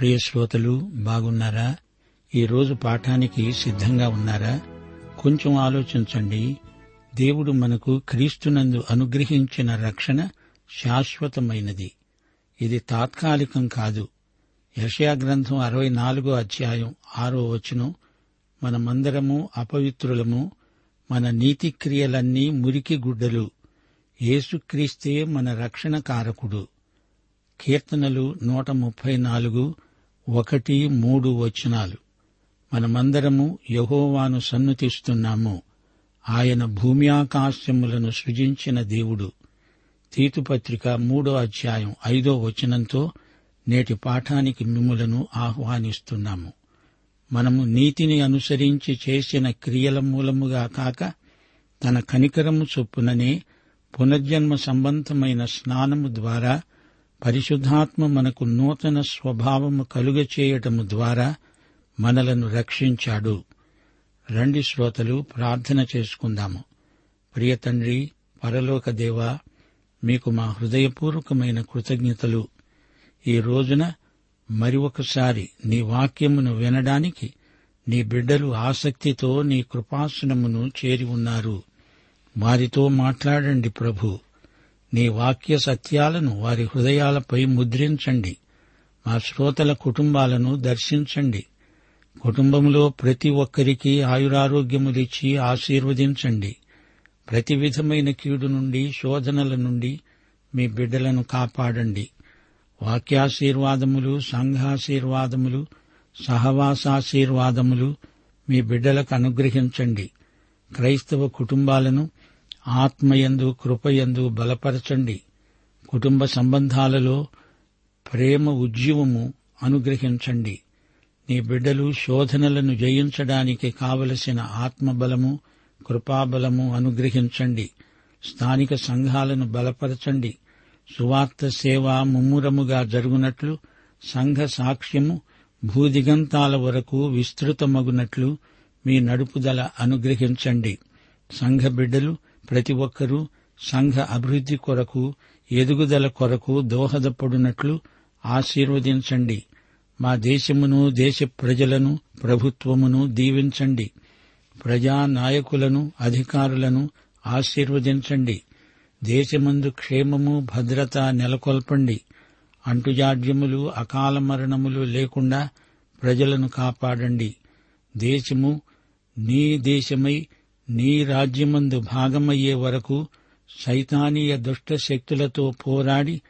ప్రియ శ్రోతలు బాగున్నారా? ఈరోజు పాఠానికి సిద్ధంగా ఉన్నారా? కొంచెం ఆలోచించండి. దేవుడు మనకు క్రీస్తునందు అనుగ్రహించిన రక్షణ శాశ్వతమైనది. ఇది తాత్కాలికం కాదు. యషయా గ్రంథం అరవై నాలుగో అధ్యాయం ఆరో వచనం. మనమందరము అపవిత్రులము. మన నీతిక్రియలన్నీ మురికి గుడ్డలు. యేసుక్రీస్తే మన రక్షణ కారకుడు. కీర్తనలు నూట ముప్పై నాలుగు ఒకటి మూడు వచనాలు. మనమందరము యహోవాను సన్నుతిస్తున్నాము. ఆయన భూమి ఆకాశములను సృజించిన దేవుడు. తీతుపత్రిక మూడో అధ్యాయం ఐదో వచనంతో నేటి పాఠానికి మిమ్ములను ఆహ్వానిస్తున్నాము. మనము నీతిని అనుసరించి చేసిన క్రియల మూలముగా కాక తన కనికరము చొప్పుననే పునర్జన్మ సంబంధమైన స్నానము ద్వారా పరిశుద్ధాత్మ మనకు నూతన స్వభావము కలుగచేయటము ద్వారా మనలను రక్షించాడు. రండి శ్రోతలు ప్రార్థన చేసుకుందాము. ప్రియ తండ్రి పరలోక దేవా మీకు మా హృదయపూర్వకమైన కృతజ్ఞతలు. ఈ రోజున మరి ఒకసారి నీ వాక్యమును వినడానికి నీ బిడ్డలు ఆసక్తితో నీ కృపాసనమును చేరి ఉన్నారు. వారితో మాట్లాడండి ప్రభు. నీ వాక్య సత్యాలను వారి హృదయాలపై ముద్రించండి. మా శ్రోతల కుటుంబాలను దర్శించండి. కుటుంబంలో ప్రతి ఒక్కరికి ఆయురారోగ్యములిచ్చి ఆశీర్వదించండి. ప్రతి విధమైన కీడు నుండి శోధనల నుండి మీ బిడ్డలను కాపాడండి. వాక్యాశీర్వాదములు సంఘాశీర్వాదములు సహవాసాశీర్వాదములు మీ బిడ్డలకు అనుగ్రహించండి. క్రైస్తవ కుటుంబాలను ఆత్మయందు కృపయందు బలపరచండి. కుటుంబ సంబంధాలలో ప్రేమ ఉజ్జీవము అనుగ్రహించండి. నీ బిడ్డలు శోధనలను జయించడానికి కావలసిన ఆత్మబలము కృపాబలము అనుగ్రహించండి. స్థానిక సంఘాలను బలపరచండి. సువార్త సేవ ముమ్మురముగా జరుగునట్లు సంఘ సాక్ష్యము భూదిగంతాల వరకు విస్తృతమగునట్లు మీ నడుపుదల అనుగ్రహించండి. సంఘ బిడ్డలు ప్రతి ఒక్కరూ సంఘ అభివృద్ది కొరకు ఎదుగుదల కొరకు దోహదపడునట్లు ఆశీర్వదించండి. మా దేశమును దేశ ప్రజలను ప్రభుత్వమును దీవించండి. ప్రజా నాయకులను అధికారులను ఆశీర్వదించండి. దేశమందు క్షేమము భద్రత నెలకొల్పండి. అంటుజాడ్యములు అకాల మరణములు లేకుండా ప్రజలను కాపాడండి. దేశము నీ దేశమై నీ రాజ్యమందు భాగమయ్యే వరకు సైతానీయ దుష్ట శక్తులతో పోరాడి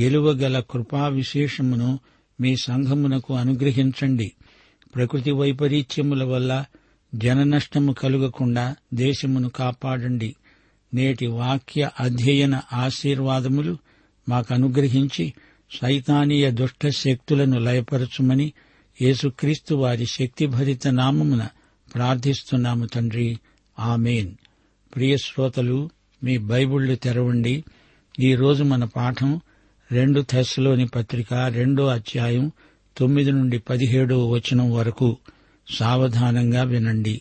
గెలువగల కృపా విశేషమును మీ సంఘమునకు అనుగ్రహించండి. ప్రకృతి వైపరీత్యముల వల్ల జననష్టము కలుగకుండా దేశమును కాపాడండి. నేటి వాక్య అధ్యయన ఆశీర్వాదములు మాకు అనుగ్రహించి సైతానీయ దుష్ట శక్తులను లయపరచుమని యేసుక్రీస్తు వారి శక్తిభరిత నామమున ప్రార్థిస్తున్నాము తండ్రి. ఆమెన్. ప్రియ శ్రోతలు మీ బైబిళ్ళు తెరవండి. ఈరోజు మన పాఠం రెండు తెస్సులోని పత్రిక రెండో అధ్యాయం తొమ్మిది నుండి పదిహేడో వచనం వరకు సావధానంగా వినండి.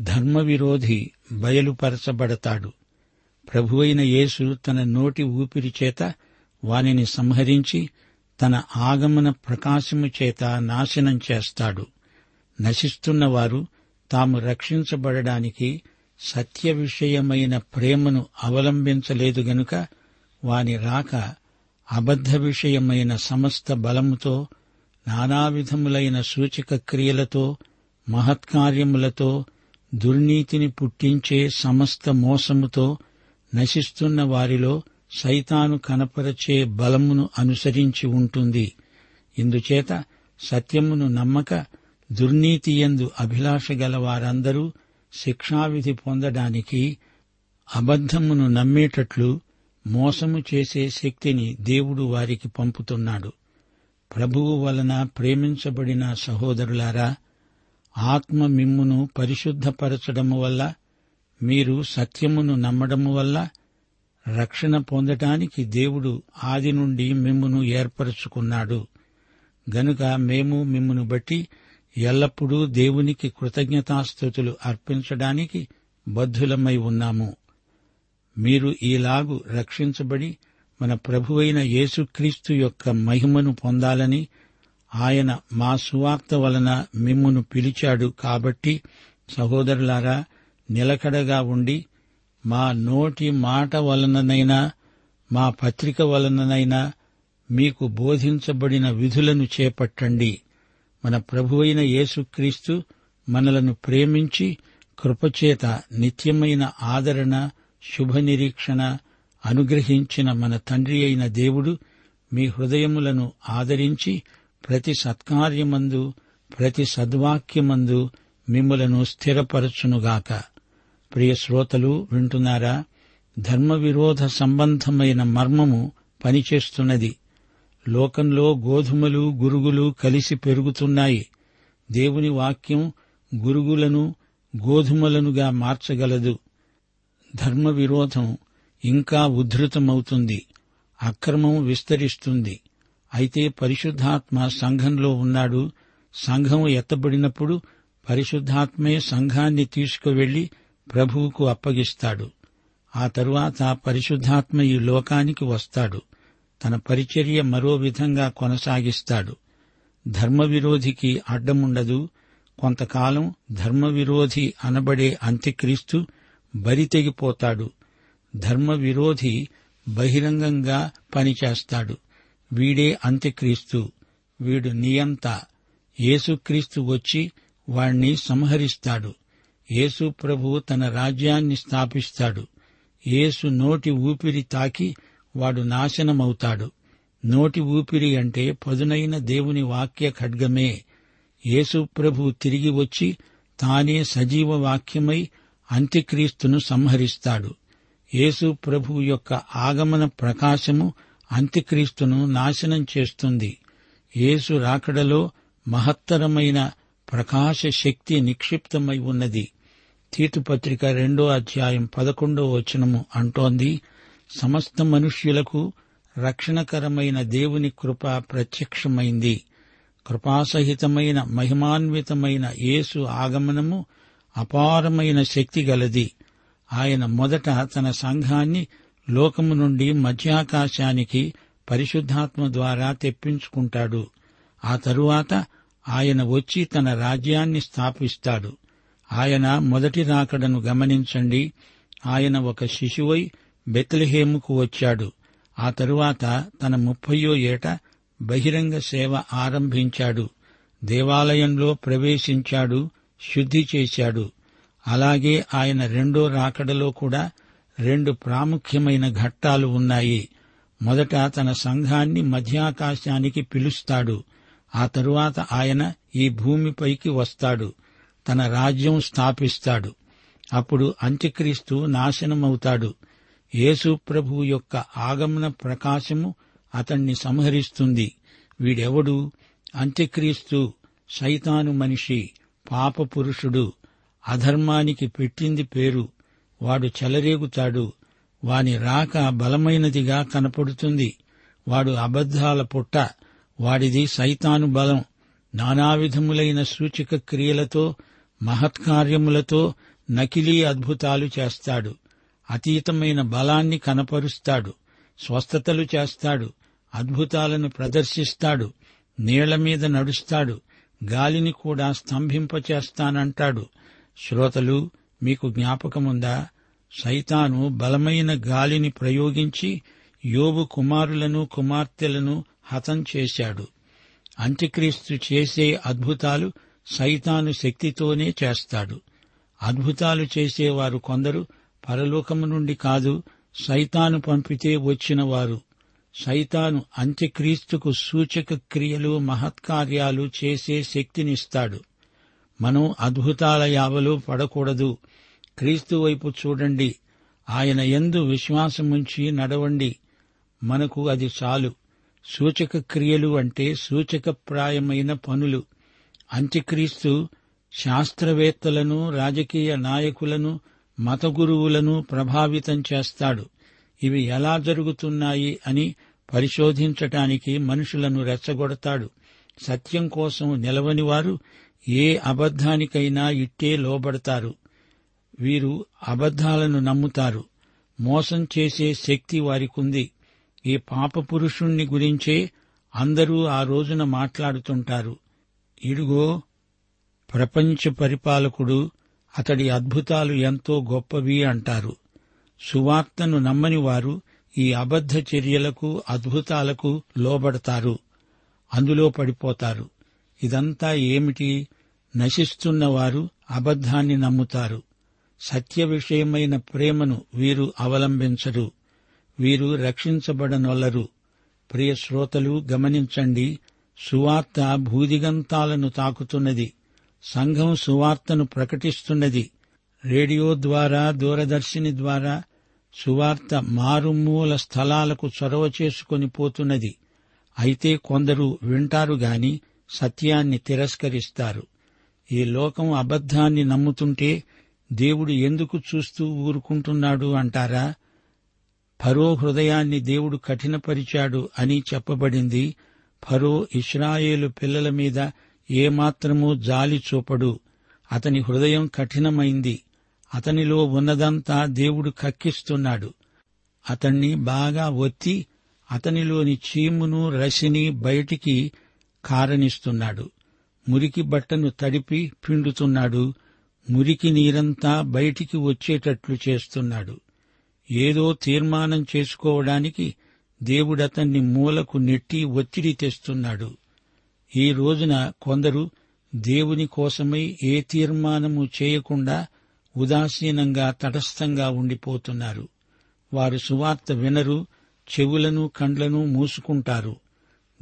ధర్మ విరోధి బయలుపరచబడతాడు ప్రభువైన యేసు తన నోటి ఊపిరి చేత వానిని సంహరించి తన ఆగమన ప్రకాశము చేత నాశనం చేస్తాడు. నశిస్తున్న వారు తాము రక్షించబడడానికి సత్య విషయమైన ప్రేమను అవలంబించలేదు గనుక వాని రాక అబద్ధ విషయమైన సమస్త బలముతో నానావిధములైన సూచక క్రియలతో మహత్కార్యములతో దుర్నీతిని పుట్టించే సమస్త మోసముతో నశిస్తున్న వారిలో సైతాను కనపరచే బలమును అనుసరించి ఉంటుంది. ఇందుచేత సత్యమును నమ్మక దుర్నీతియందు అభిలాష గల వారందరూ శిక్షావిధి పొందడానికి అబద్ధమును నమ్మేటట్లు మోసము చేసే శక్తిని దేవుడు వారికి పంపుతున్నాడు. ప్రభువు వలన ప్రేమించబడిన సహోదరులారా ఆత్మ మిమ్మును పరిశుద్ధపరచడము వల్ల మీరు సత్యమును నమ్మడము వల్ల రక్షణ పొందటానికి దేవుడు ఆది నుండి మిమ్మును ఏర్పరచుకున్నాడు. గనుక మేము మిమ్మును బట్టి ఎల్లప్పుడూ దేవునికి కృతజ్ఞతాస్థుతులు అర్పించడానికి బద్ధులమై ఉన్నాము. మీరు ఈలాగు రక్షించబడి మన ప్రభువైన యేసుక్రీస్తు యొక్క మహిమను పొందాలని ఆయన మా సువార్త వలన మిమ్మును పిలిచాడు కాబట్టి సహోదరులారా నిలకడగా ఉండి మా నోటి మాట వలననైనా మా పత్రిక వలననైనా మీకు బోధించబడిన విధులను చేపట్టండి. మన ప్రభువైన యేసుక్రీస్తు మనలను ప్రేమించి కృపచేత నిత్యమైన ఆదరణ శుభ నిరీక్షణ అనుగ్రహించిన మన తండ్రి అయిన దేవుడు మీ హృదయములను ఆదరించి ప్రతి సత్కార్యమందు ప్రతి సద్వాక్యమందు మిమ్మలను స్థిరపరచునుగాక. ప్రియ శ్రోతలు వింటున్నారా? ధర్మ విరోధ సంబంధమైన మర్మము పనిచేస్తున్నది. లోకంలో గోధుమలు గురుగులు కలిసి పెరుగుతున్నాయి. దేవుని వాక్యం గురుగులను గోధుమలనుగా మార్చగలదు. ధర్మ విరోధం ఇంకా ఉద్ధృతమవుతుంది అక్రమం విస్తరిస్తుంది. అయితే పరిశుద్ధాత్మ సంఘంలో ఉన్నాడు. సంఘం ఎత్తబడినప్పుడు పరిశుద్ధాత్మే సంఘాన్ని తీసుకువెళ్ళి ప్రభువుకు అప్పగిస్తాడు. ఆ తరువాత పరిశుద్ధాత్మ ఈ లోకానికి వస్తాడు. తన పరిచర్య మరో విధంగా కొనసాగిస్తాడు. ధర్మ విరోధికి అడ్డముండదు. కొంతకాలం ధర్మ విరోధి అనబడే అంత్యక్రీస్తు బరితెగిపోతాడు ధర్మ విరోధి బహిరంగంగా పనిచేస్తాడు. వీడే అంత్యక్రీస్తు. వీడు నియంత. యేసుక్రీస్తు వచ్చి వాణ్ణి సంహరిస్తాడు. యేసు ప్రభు తన రాజ్యాన్ని స్థాపిస్తాడు. యేసు నోటి ఊపిరి తాకి వాడు నాశనమవుతాడు. నోటి ఊపిరి అంటే పదునైన దేవుని వాక్య ఖడ్గమే. యేసు ప్రభు తిరిగి వచ్చి తానే సజీవ వాక్యమై అంత్యక్రీస్తును సంహరిస్తాడు. యేసు ప్రభు యొక్క ఆగమన ప్రకాశము అంత్యక్రీస్తును నాశనం చేస్తుంది. యేసు రాకడలో మహత్తరమైన ప్రకాశ శక్తి నిక్షిప్తమై ఉన్నది. తీతుపత్రిక రెండో అధ్యాయం పదకొండో వచనము అంటోంది సమస్త మనుష్యులకు రక్షణకరమైన దేవుని కృప ప్రత్యక్షమైంది. కృపాసహితమైన మహిమాన్వితమైన యేసు ఆగమనము అపారమైన శక్తి గలది. ఆయన మొదట తన సంఘాన్ని లోకము నుండి మధ్యాకాశానికి పరిశుద్ధాత్మ ద్వారా తెప్పించుకుంటాడు. ఆ తరువాత ఆయన వచ్చి తన రాజ్యాన్ని స్థాపిస్తాడు. ఆయన మొదటి రాకడను గమనించండి. ఆయన ఒక శిశువై బెత్లెహేముకు వచ్చాడు. ఆ తరువాత తన ముప్పయో ఏట బహిరంగ సేవ ఆరంభించాడు. దేవాలయంలో ప్రవేశించాడు శుద్ధి చేశాడు. అలాగే ఆయన రెండో రాకడలో కూడా రెండు ప్రాముఖ్యమైన ఘట్టాలు ఉన్నాయి. మొదట తన సంఘాన్ని మధ్యాకాశానికి పిలుస్తాడు. ఆ తరువాత ఆయన ఈ భూమిపైకి వస్తాడు. తన రాజ్యం స్థాపిస్తాడు. అప్పుడు అంత్యక్రీస్తు నాశనమవుతాడు. యేసు ప్రభు యొక్క ఆగమన ప్రకాశము అతణ్ణి సంహరిస్తుంది. వీడెవడు? అంత్యక్రీస్తు సైతాను మనిషి పాప పురుషుడు అధర్మానికి పెట్టింది పేరు. వాడు చెలరేగుతాడు. వాని రాక బలమైనదిగా కనపడుతుంది. వాడు అబద్ధాల పుట్ట. వాడిది సైతాను బలం. నానావిధములైన సూచక క్రియలతో మహత్కార్యములతో నకిలీ అద్భుతాలు చేస్తాడు. అతీతమైన బలాన్ని కనపరుస్తాడు స్వస్థతలు చేస్తాడు అద్భుతాలను ప్రదర్శిస్తాడు నీళ్ళ మీద నడుస్తాడు గాలిని కూడా స్తంభింపచేస్తానంటాడు. శ్రోతలు మీకు జ్ఞాపకముందా? సైతాను బలమైన గాలిని ప్రయోగించి యోబు కుమారులను కుమార్తెలను హతం చేశాడు. అంత్యక్రీస్తు చేసే అద్భుతాలు సైతాను శక్తితోనే చేస్తాడు. అద్భుతాలు చేసేవారు కొందరు పరలోకము నుండి కాదు సైతాను పంపితే వచ్చినవారు. సైతాను అంత్యక్రీస్తుకు సూచక క్రియలు మహత్కార్యాలు చేసే శక్తినిస్తాడు. మనం అద్భుతాల యావలో పడకూడదు. క్రీస్తు వైపు చూడండి. ఆయన ఎందు విశ్వాసముంచి నడవండి. మనకు అది చాలు. సూచక క్రియలు అంటే సూచకప్రాయమైన పనులు. అంత్యక్రీస్తు శాస్త్రవేత్తలను రాజకీయ నాయకులను మత గురువులను ప్రభావితం చేస్తాడు. ఇవి ఎలా జరుగుతున్నాయి అని పరిశోధించటానికి మనుషులను రెచ్చగొడతాడు. సత్యం కోసం నిలవని వారు ఏ అబద్ధానికైనా ఇట్టే లోబడతారు. వీరు అబద్ధాలను నమ్ముతారు. మోసం చేసే శక్తి వారికుంది. ఈ పాప పురుషుణ్ణి గురించే అందరూ ఆ రోజున మాట్లాడుతుంటారు. ఇడుగో ప్రపంచ పరిపాలకుడు అతడి అద్భుతాలు ఎంతో గొప్పవి అంటారు. సువార్తను నమ్మని వారు ఈ అబద్ధ చర్యలకు అద్భుతాలకు లోబడతారు. అందులో పడిపోతారు. ఇదంతా ఏమిటి? నశిస్తున్న వారు అబద్ధాన్ని నమ్ముతారు. సత్య విషయమైన ప్రేమను వీరు అవలంబించరు. వీరు రక్షించబడనొల్లరు. ప్రియ శ్రోతలు గమనించండి సువార్త భూదిగంతాలను తాకుతున్నది. సంఘం సువార్తను ప్రకటిస్తున్నది. రేడియో ద్వారా దూరదర్శిని ద్వారా సువార్త మారుమూల స్థలాలకు చొరవ చేసుకొని పోతున్నది. అయితే కొందరు వింటారు గాని సత్యాన్ని తిరస్కరిస్తారు. ఈ లోకం అబద్ధాన్ని నమ్ముతుంటే దేవుడు ఎందుకు చూస్తూ ఊరుకుంటున్నాడు అంటారా? ఫరో హృదయాన్ని దేవుడు కఠినపరిచాడు అని చెప్పబడింది. ఫరో ఇస్రాయేలు పిల్లల మీద ఏమాత్రమూ జాలి చూపడు. అతని హృదయం కఠినమైంది. అతనిలో ఉన్నదంతా దేవుడు కక్కిస్తున్నాడు. అతణ్ణి బాగా ఒత్తి అతనిలోని చీమును రసిని బయటికి కారనిస్తున్నాడు. మురికి బట్టను తడిపి పిండుతున్నాడు. మురికి నీరంతా బయటికి వచ్చేటట్లు చేస్తున్నాడు. ఏదో తీర్మానం చేసుకోవడానికి దేవుడతన్ని మూలకు నెట్టి ఒత్తిడి తెస్తున్నాడు. ఈ రోజున కొందరు దేవుని కోసమై ఏ తీర్మానము చేయకుండా ఉదాసీనంగా తటస్థంగా ఉండిపోతున్నారు. వారు సువార్త వినరు చెవులను కండ్లను మూసుకుంటారు.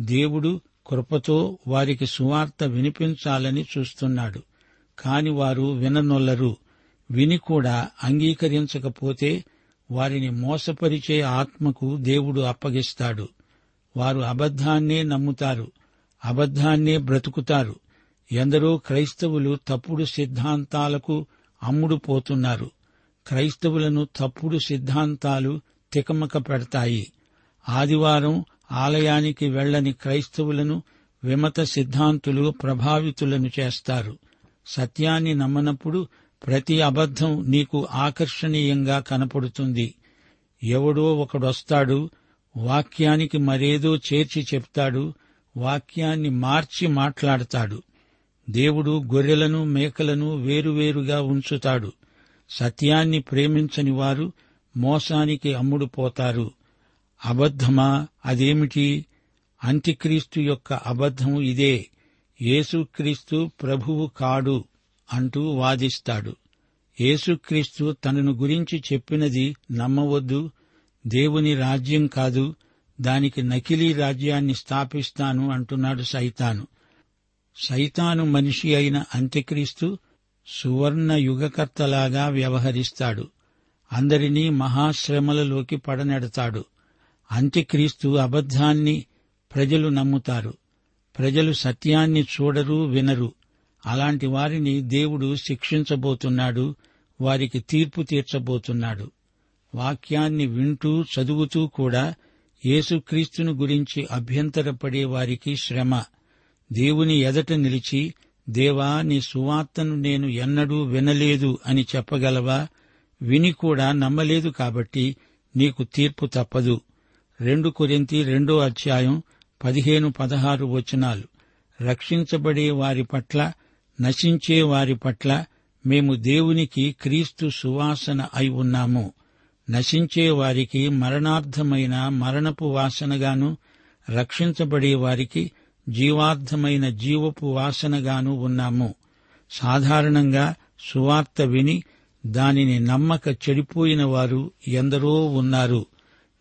దేవుడు కృపతో వారికి సువార్త వినిపించాలని చూస్తున్నాడు. కాని వారు విననొల్లరు. విని కూడా అంగీకరించకపోతే వారిని మోసపరిచే ఆత్మకు దేవుడు అప్పగిస్తాడు. వారు అబద్ధాన్నే నమ్ముతారు. అబద్ధాన్నే బ్రతుకుతారు. ఎందరో క్రైస్తవులు తప్పుడు సిద్ధాంతాలకు అమ్ముడు పోతున్నారు. క్రైస్తవులను తప్పుడు సిద్ధాంతాలు తికమక పెడతాయి. ఆదివారం ఆలయానికి వెళ్ళని క్రైస్తవులను విమత సిద్ధాంతులు ప్రభావితులను చేస్తారు. సత్యాన్ని నమ్మనప్పుడు ప్రతి అబద్ధం నీకు ఆకర్షణీయంగా కనపడుతుంది. ఎవడో ఒకడొస్తాడు వాక్యానికి మరేదో చేర్చి చెప్తాడు వాక్యాన్ని మార్చి మాట్లాడతాడు. దేవుడు గొర్రెలను మేకలను వేరువేరుగా ఉంచుతాడు. సత్యాన్ని ప్రేమించని వారు మోసానికి అమ్ముడుపోతారు అబద్ధమా? అదేమిటి? అంత్యక్రీస్తు యొక్క అబద్ధం ఇదే. యేసుక్రీస్తు ప్రభువు కాడు అంటూ వాదిస్తాడు. యేసుక్రీస్తు తనను గురించి చెప్పినది నమ్మవద్దు. దేవుని రాజ్యం కాదు. దానికి నకిలీ రాజ్యాన్ని స్థాపిస్తాను అంటున్నాడు సైతాను. సైతాను మనిషి అయిన అంత్యక్రీస్తు సువర్ణ యుగకర్తలాగా వ్యవహరిస్తాడు. అందరినీ మహాశ్రమలలోకి పడనెడతాడు. అంత్యక్రీస్తు అబద్ధాన్ని ప్రజలు నమ్ముతారు. ప్రజలు సత్యాన్ని చూడరు వినరు. అలాంటి వారిని దేవుడు శిక్షించబోతున్నాడు వారికి తీర్పు తీర్చబోతున్నాడు. వాక్యాన్ని వింటూ చదువుతూ కూడా యేసుక్రీస్తును గురించి అభ్యంతరపడే వారికి శ్రమ. దేవుని ఎదట నిలిచి దేవా నీ సువార్తను నేను ఎన్నడూ వినలేదు అని చెప్పగలవా? విని కూడా నమ్మలేదు కాబట్టి నీకు తీర్పు తప్పదు. రెండు కొరింతి రెండో అధ్యాయం పదిహేను పదహారు వచనాలు. రక్షించబడే వారి పట్ల నశించే వారి పట్ల మేము దేవునికి క్రీస్తు సువాసన అయి ఉన్నాము. నశించే వారికి మరణార్థమైన మరణపు వాసనగాను రక్షించబడే వారికి జీవార్థమైన జీవపు వాసనగాను ఉన్నాము. సాధారణంగా సువార్త విని దానిని నమ్మక చెడిపోయిన వారు ఎందరో ఉన్నారు.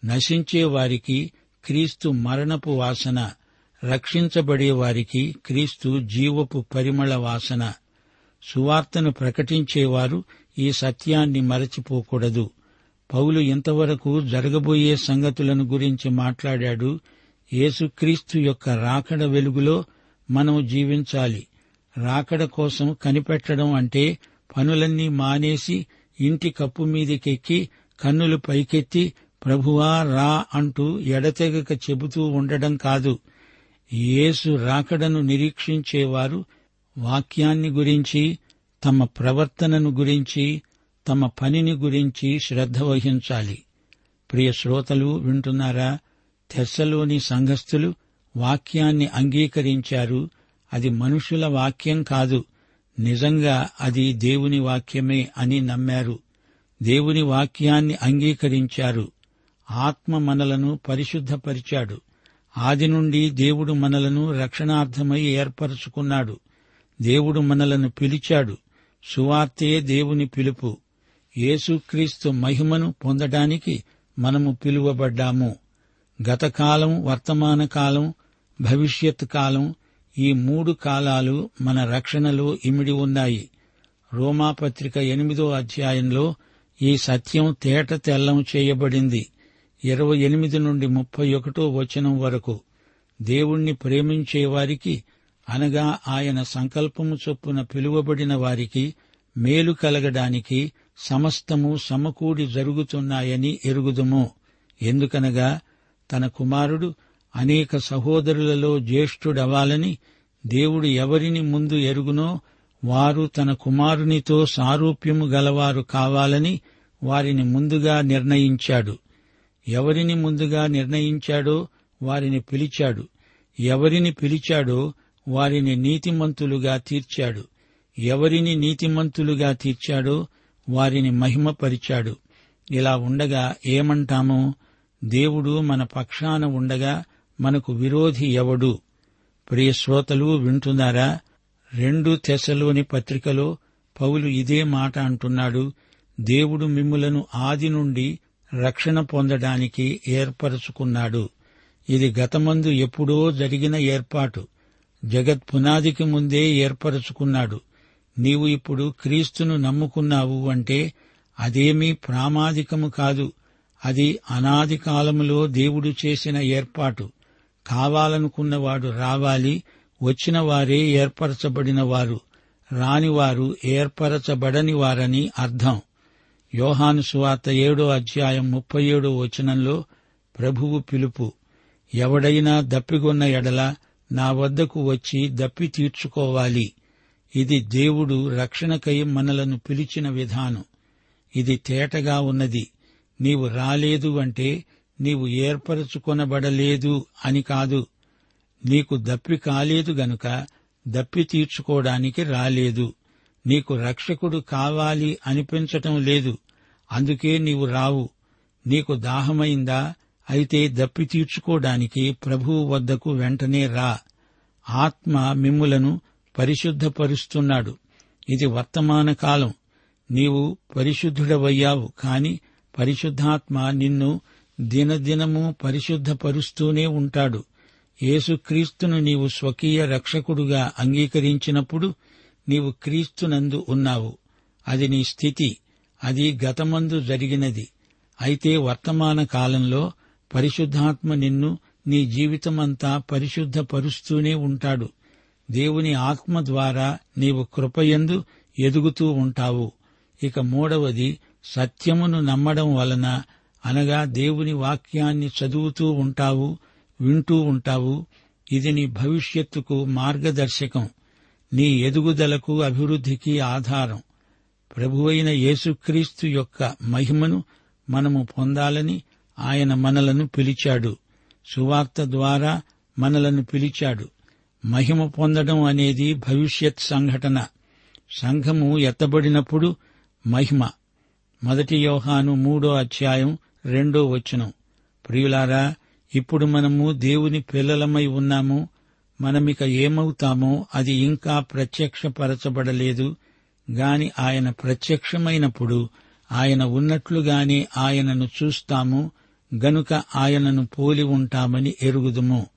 నశించే వారికి క్రీస్తు మరణపు వాసన రక్షించబడే వారికి క్రీస్తు జీవపు పరిమళ వాసన. సువార్తను ప్రకటించేవారు ఈ సత్యాన్ని మరచిపోకూడదు. పౌలు ఇంతవరకు జరగబోయే సంగతులను గురించి మాట్లాడాడు. యేసుక్రీస్తు యొక్క రాకడ వెలుగులో మనం జీవించాలి. రాకడ కోసం కనిపెట్టడం అంటే పనులన్నీ మానేసి ఇంటి కప్పు మీదకెక్కి కన్నులు పైకెత్తి ప్రభువా రా అంటూ ఎడతెగక చెబుతూ ఉండడం కాదు. యేసు రాకడను నిరీక్షించేవారు వాక్యాన్ని గురించి తమ ప్రవర్తనను గురించి తమ పనిని గురించి శ్రద్ధ వహించాలి. ప్రియ శ్రోతలు వింటున్నారా? తెస్సలోని సంఘస్థులు వాక్యాన్ని అంగీకరించారు. అది మనుషుల వాక్యం కాదు. నిజంగా అది దేవుని వాక్యమే అని నమ్మారు. దేవుని వాక్యాన్ని అంగీకరించారు. ఆత్మ మనలను పరిశుద్ధపరిచాడు. ఆది నుండి దేవుడు మనలను రక్షణార్థమై ఏర్పరచుకున్నాడు. దేవుడు మనలను పిలిచాడు. సువార్తే దేవుని పిలుపు. యేసుక్రీస్తు మహిమను పొందడానికి మనము పిలువబడ్డాము. గతకాలం వర్తమాన కాలం భవిష్యత్ కాలం ఈ మూడు కాలాలు మన రక్షణలో ఇమిడి ఉన్నాయి. రోమాపత్రిక ఎనిమిదో అధ్యాయంలో ఈ సత్యం తేట తెల్లం చేయబడింది. ఇరవై ఎనిమిది నుండి ముప్పై ఒకటో వచనం వరకు. దేవుణ్ణి ప్రేమించే వారికి అనగా ఆయన సంకల్పము చొప్పున పిలువబడిన వారికి మేలు కలగడానికి సమస్తము సమకూడి జరుగుతున్నాయని ఎరుగుదుము. ఎందుకనగా తన కుమారుడు అనేక సహోదరులలో జ్యేష్ఠుడవాలని దేవుడు ఎవరిని ముందు ఎరుగునో వారు తన కుమారునితో సారూప్యము గలవారు కావాలని వారిని ముందుగా నిర్ణయించాడు. ఎవరిని ముందుగా నిర్ణయించాడో వారిని పిలిచాడు. ఎవరిని పిలిచాడో వారిని నీతిమంతులుగా తీర్చాడు. ఎవరిని నీతిమంతులుగా తీర్చాడో వారిని మహిమపరిచాడు. ఇలా ఉండగా ఏమంటాము? దేవుడు మన పక్షాన ఉండగా మనకు విరోధి ఎవడు? ప్రియ శ్రోతలు వింటున్నారా? రెండు తెశలోని పత్రికలో పౌలు ఇదే మాట అంటున్నాడు. దేవుడు మిమ్ములను ఆది నుండి రక్షణ పొందడానికి ఏర్పరచుకున్నాడు. ఇది గతమందు ఎప్పుడో జరిగిన ఏర్పాటు. జగత్ పునాదికి ముందే ఏర్పరచుకున్నాడు. నీవు ఇప్పుడు క్రీస్తును నమ్ముకున్నావు అంటే అదేమీ ప్రామాదికము కాదు. అది అనాది కాలములో దేవుడు చేసిన ఏర్పాటు. కావాలనుకున్నవాడు రావాలి వచ్చిన వారే ఏర్పరచబడిన వారు రానివారు ఏర్పరచబడని వారని అర్థం. యోహాను సువార్త ఏడో అధ్యాయం ముప్పై ఏడో వచనంలో ప్రభువు పిలుపు. ఎవడైనా దప్పిగొన్న ఎడల నా వద్దకు వచ్చి దప్పి తీర్చుకోవాలి. ఇది దేవుడు రక్షణకై మనలను పిలిచిన విధానం. ఇది తేటగా ఉన్నది. నీవు రాలేదు అంటే నీవు ఏర్పరచుకొనబడలేదు అని కాదు. నీకు దప్పి కాలేదు గనుక దప్పి తీర్చుకోవడానికి రాలేదు. నీకు రక్షకుడు కావాలి అనిపించటం లేదు. అందుకే నీవు రావు. నీకు దాహమైందా? అయితే దప్పి తీర్చుకోవడానికి ప్రభువు వద్దకు వెంటనే రా. ఆత్మ మిమ్ములను పరిశుద్ధపరుస్తున్నాడు. ఇది వర్తమాన కాలం. నీవు పరిశుద్ధుడవయ్యావు కాని పరిశుద్ధాత్మ నిన్ను దినదినము పరిశుద్ధపరుస్తూనే ఉంటాడు. యేసుక్రీస్తును నీవు స్వకీయ రక్షకుడుగా అంగీకరించినప్పుడు నీవు క్రీస్తునందు ఉన్నావు. అది నీ స్థితి. అది గతమందు జరిగినది. అయితే వర్తమాన కాలంలో పరిశుద్ధాత్మ నిన్ను నీ జీవితమంతా పరిశుద్ధపరుస్తూనే ఉంటాడు. దేవుని ఆత్మ ద్వారా నీవు కృపయందు ఎదుగుతూ ఉంటావు. ఇక మూడవది సత్యమును నమ్మడం వలన అనగా దేవుని వాక్యాన్ని చదువుతూ ఉంటావు వింటూ ఉంటావు. ఇది నీ భవిష్యత్తుకు మార్గదర్శకం. నీ ఎదుగుదలకు అభివృద్ధికి ఆధారం. ప్రభువైన యేసుక్రీస్తు యొక్క మహిమను మనము పొందాలని ఆయన మనలను పిలిచాడు. సువార్త ద్వారా మనలను పిలిచాడు. మహిమ పొందడం అనేది భవిష్యత్ సంఘటన. సంఘము ఎత్తబడినప్పుడు మహిమ. మొదటి యోహాను మూడో అధ్యాయం రెండో వచనం. ప్రియులారా ఇప్పుడు మనము దేవుని పిల్లలమై ఉన్నాము. మనమిక ఏమవుతామో అది ఇంకా ప్రత్యక్షపరచబడలేదు. గాని ఆయన ప్రత్యక్షమైనప్పుడు ఆయన ఉన్నట్లుగానే ఆయనను చూస్తాము. గనుక ఆయనను పోలి ఉంటామని ఎరుగుదుము.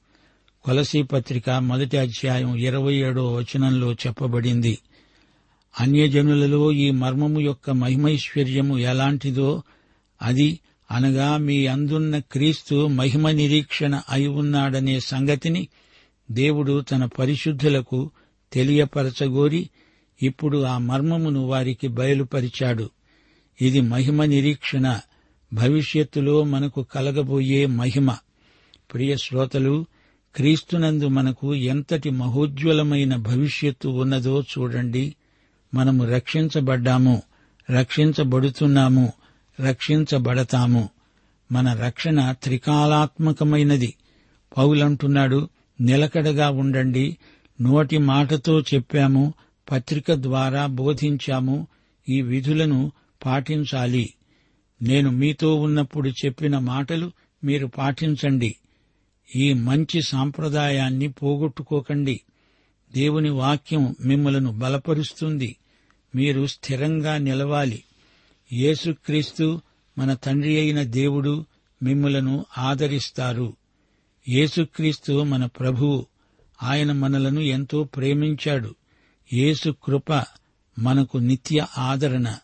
కొలసీ పత్రిక మొదటి అధ్యాయం ఇరవై ఏడో వచనంలో చెప్పబడింది. అన్యజనులలో ఈ మర్మము యొక్క మహిమైశ్వర్యము ఎలాంటిదో అది అనగా మీ అందున్న క్రీస్తు మహిమ నిరీక్షణ అయి ఉన్నాడనే సంగతిని దేవుడు తన పరిశుద్ధులకు తెలియపరచగోరి ఇప్పుడు ఆ మర్మమును వారికి బయలుపరిచాడు. ఇది మహిమ నిరీక్షణ. భవిష్యత్తులో మనకు కలగబోయే మహిమ. ప్రియ శ్రోతలు క్రీస్తునందు మనకు ఎంతటి మహోజ్వలమైన భవిష్యత్తు ఉన్నదో చూడండి. మనము రక్షించబడ్డాము రక్షించబడుతున్నాము రక్షించబడతాము. మన రక్షణ త్రికాలాత్మకమైనది. పౌలంటున్నాడు నిలకడగా ఉండండి. నోటి మాటతో చెప్పాము పత్రిక ద్వారా బోధించాము ఈ విధులను పాటించాలి. నేను మీతో ఉన్నప్పుడు చెప్పిన మాటలు మీరు పాటించండి. ఈ మంచి సాంప్రదాయాన్ని పోగొట్టుకోకండి. దేవుని వాక్యం మిమ్మలను బలపరుస్తుంది. మీరు స్థిరంగా నిలవాలి. యేసుక్రీస్తు మన తండ్రి అయిన దేవుడు మిమ్మలను ఆదరిస్తారు. యేసుక్రీస్తు మన ప్రభువు. ఆయన మనలను ఎంతో ప్రేమించాడు. యేసు కృప మనకు నిత్య ఆదరణ.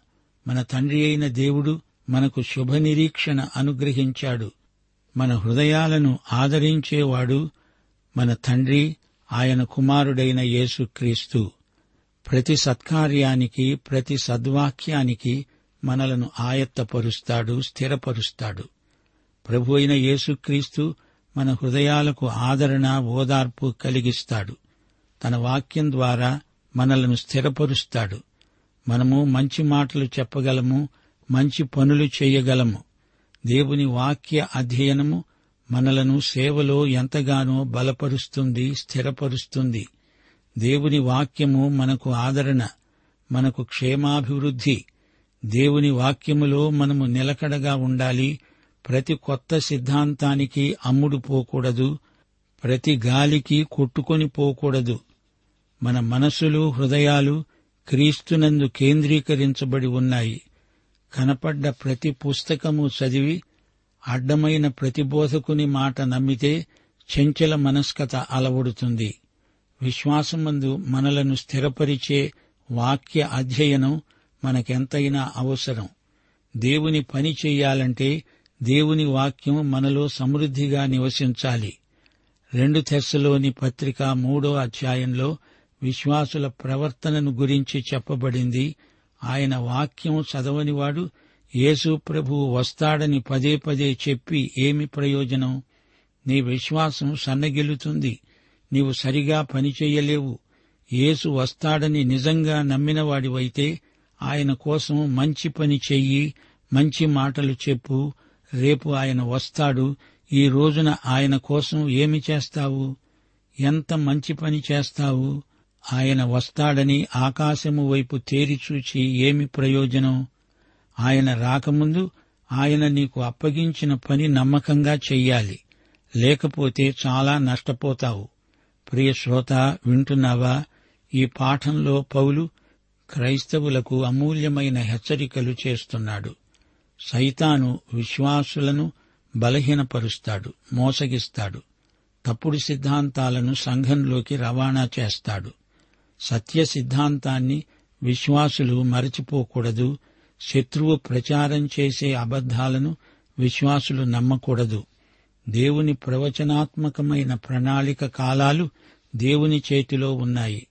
మన తండ్రి అయిన దేవుడు మనకు శుభ నిరీక్షణ అనుగ్రహించాడు. మన హృదయాలను ఆదరించేవాడు మన తండ్రి ఆయన కుమారుడైన యేసుక్రీస్తు. ప్రతి సత్కార్యానికి ప్రతి సద్వాక్యానికి మనలను ఆయత్తపరుస్తాడు స్థిరపరుస్తాడు. ప్రభు అయిన యేసుక్రీస్తు మన హృదయాలకు ఆదరణ ఓదార్పు కలిగిస్తాడు. తన వాక్యం ద్వారా మనలను స్థిరపరుస్తాడు. మనము మంచి మాటలు చెప్పగలము మంచి పనులు చేయగలము. దేవుని వాక్య అధ్యయనము మనలను సేవలో ఎంతగానో బలపరుస్తుంది స్థిరపరుస్తుంది. దేవుని వాక్యము మనకు ఆదరణ మనకు క్షేమాభివృద్ధి. దేవుని వాక్యములో మనము నిలకడగా ఉండాలి. ప్రతి కొత్త సిద్ధాంతానికి అమ్ముడు పోకూడదు. ప్రతి గాలికి కొట్టుకొని పోకూడదు. మన మనసులు హృదయాలు క్రీస్తునందు కేంద్రీకరించబడి ఉన్నాయి. కనపడ్డ ప్రతి పుస్తకము చదివి అడ్డమైన ప్రతి బోధకుని మాట నమ్మితే చెంచల మనస్కత అలవడుతుంది. విశ్వాసమందు మనలను స్థిరపరిచే వాక్య అధ్యయనం మనకెంతైనా అవసరం. దేవుని పని చెయ్యాలంటే దేవుని వాక్యం మనలో సమృద్ధిగా నివసించాలి. రెండు తెస్సలోని పత్రిక మూడో అధ్యాయంలో విశ్వాసుల ప్రవర్తనను గురించి చెప్పబడింది. ఆయన వాక్యం చదవనివాడు యేసు ప్రభువు వస్తాడని పదే పదే చెప్పి ఏమి ప్రయోజనం? నీ విశ్వాసం సన్నగిల్లుతుంది నీవు సరిగా పనిచేయలేవు యేసు వస్తాడని నిజంగా నమ్మినవాడివైతే ఆయన కోసం మంచి పని చెయ్యి మంచి మాటలు చెప్పు. రేపు ఆయన వస్తాడు ఈ రోజున ఆయన కోసం ఏమి చేస్తావు? ఎంత మంచి పని చేస్తావు? ఆయన వస్తాడని ఆకాశము వైపు తేరిచూచి ఏమి ప్రయోజనం? ఆయన రాకముందు ఆయన నీకు అప్పగించిన పని నమ్మకంగా చెయ్యాలి. లేకపోతే చాలా నష్టపోతావు. ప్రియ శ్రోత వింటున్నావా? ఈ పాఠంలో పౌలు క్రైస్తవులకు అమూల్యమైన హెచ్చరికలు చేస్తున్నాడు. సైతాను విశ్వాసులను బలహీనపరుస్తాడు మోసగిస్తాడు. తప్పుడు సిద్ధాంతాలను సంఘంలోకి రవాణా చేస్తాడు. సత్య సిద్ధాంతాన్ని విశ్వాసులు మరచిపోకూడదు. శత్రువు ప్రచారం చేసే అబద్ధాలను విశ్వాసులు నమ్మకూడదు. దేవుని ప్రవచనాత్మకమైన ప్రణాళిక కాలాలు దేవుని చేతిలో ఉన్నాయి.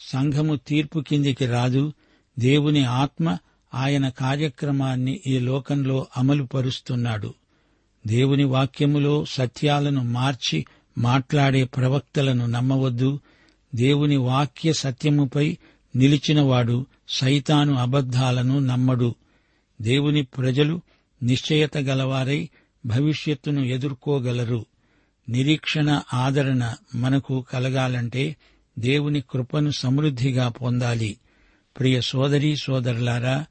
సంఘము తీర్పు కిందికి రాదు. దేవుని ఆత్మ ఆయన కార్యక్రమాన్ని ఈ లోకంలో అమలు పరుస్తున్నాడు దేవుని వాక్యములో సత్యాలను మార్చి మాట్లాడే ప్రవక్తలను నమ్మవద్దు. దేవుని వాక్య సత్యముపై నిలిచినవాడు సైతాను అబద్ధాలను నమ్మడు. దేవుని ప్రజలు నిశ్చయత గలవారై భవిష్యత్తును ఎదుర్కోగలరు. నిరీక్షణ ఆదరణ మనకు కలగాలంటే దేవుని కృపను సమృద్ధిగా పొందాలి. ప్రియ సోదరీ సోదరులారా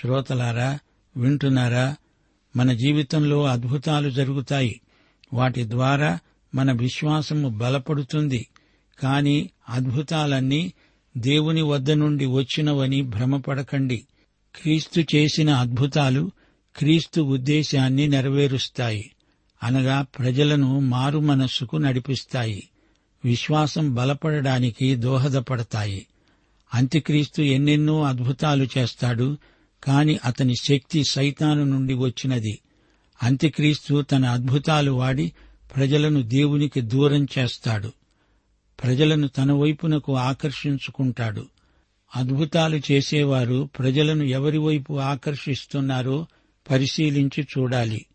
శ్రోతలారా వింటున్నారా? మన జీవితంలో అద్భుతాలు జరుగుతాయి. వాటి ద్వారా మన విశ్వాసము బలపడుతుంది. కాని అద్భుతాలన్నీ దేవుని వద్ద నుండి వచ్చినవని భ్రమపడకండి. క్రీస్తు చేసిన అద్భుతాలు క్రీస్తు ఉద్దేశాన్ని నెరవేరుస్తాయి. అనగా ప్రజలను మారు మనస్సుకు నడిపిస్తాయి. విశ్వాసం బలపడడానికి దోహదపడతాయి. అంత్యక్రీస్తు ఎన్నెన్నో అద్భుతాలు చేస్తాడు కాని అతని శక్తి సైతాను నుండి వచ్చినది. అంత్యక్రీస్తు తన అద్భుతాలు వాడి ప్రజలను దేవునికి దూరం చేస్తాడు. ప్రజలను తన వైపునకు ఆకర్షించుకుంటాడు. అద్భుతాలు చేసేవారు ప్రజలను ఎవరి వైపు ఆకర్షిస్తున్నారో పరిశీలించి చూడాలి.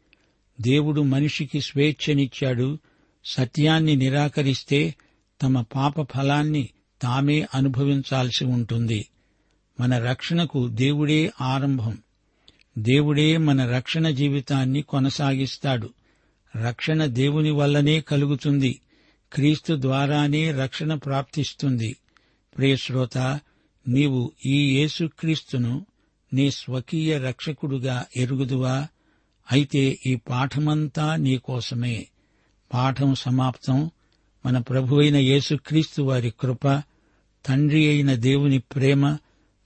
దేవుడు మనిషికి స్వేచ్ఛనిచ్చాడు. సత్యాన్ని నిరాకరిస్తే తమ పాప ఫలాన్ని తామే అనుభవించాల్సి ఉంటుంది. మన రక్షణకు దేవుడే ఆరంభం. దేవుడే మన రక్షణ జీవితాన్ని కొనసాగిస్తాడు. రక్షణ దేవుని వల్లనే కలుగుతుంది. క్రీస్తు ద్వారానే రక్షణ ప్రాప్తిస్తుంది. ప్రియశ్రోత నీవు ఈ యేసుక్రీస్తును నీ స్వకీయ రక్షకుడుగా ఎరుగుదువా? అయితే ఈ పాఠమంతా నీకోసమే పాఠం సమాప్తం. మన ప్రభువైన యేసుక్రీస్తు వారి కృప తండ్రి అయిన దేవుని ప్రేమ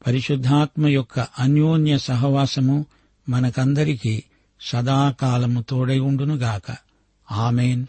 పరిశుద్ధాత్మ యొక్క అన్యోన్య సహవాసము మనకందరికీ సదాకాలము తోడై ఉండునుగాక. ఆమెన్.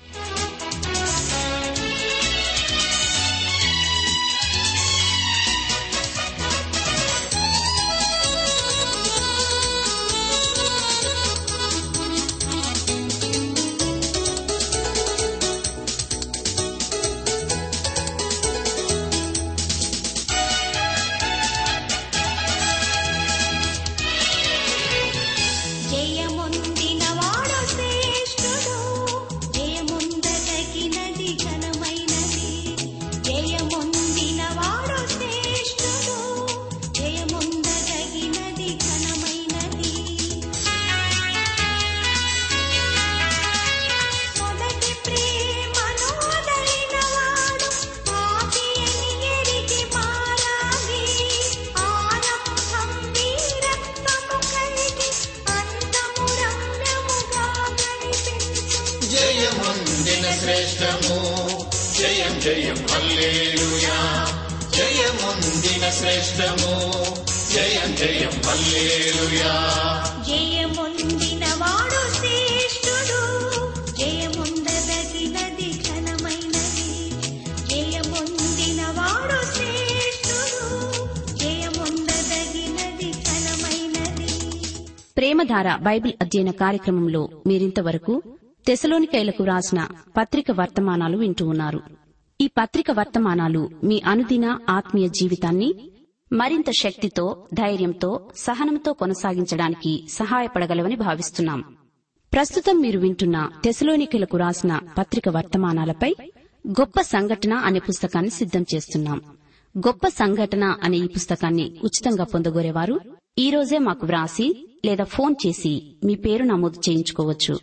జయముందిన వాడు శ్రేష్ఠుడు జయముందదగినది ఘనమైనది. జయముందిన వాడు శ్రేష్ఠుడు జయముందదగినది ఘనమైనది. ప్రేమధార బైబిల్ అధ్యయన కార్యక్రమంలో మీరింతవరకు తెసలోనికైలకు రాసిన పత్రిక వర్తమానాలు వింటూ ఉన్నారు. ఈ పత్రిక వర్తమానాలు మీ అనుదిన ఆత్మీయ జీవితాన్ని మరింత శక్తితో ధైర్యంతో సహనంతో కొనసాగించడానికి సహాయపడగలవని భావిస్తున్నాం. ప్రస్తుతం మీరు వింటున్న తెసలోనికలకు రాసిన పత్రిక వర్తమానాలపై గొప్ప సంఘటన అనే పుస్తకాన్ని సిద్దం చేస్తున్నాం. గొప్ప సంఘటన అనే ఈ పుస్తకాన్ని ఉచితంగా పొందగోరేవారు ఈ రోజే మాకు వ్రాసి లేదా ఫోన్ చేసి మీ పేరు నమోదు చేయించుకోవచ్చు.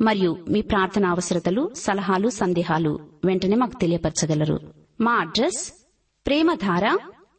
మరియు మీ ప్రార్థన అవసరతలు సలహాలు సందేహాలు వెంటనే మాకు తెలియపరచగలరు. మా address Premadhara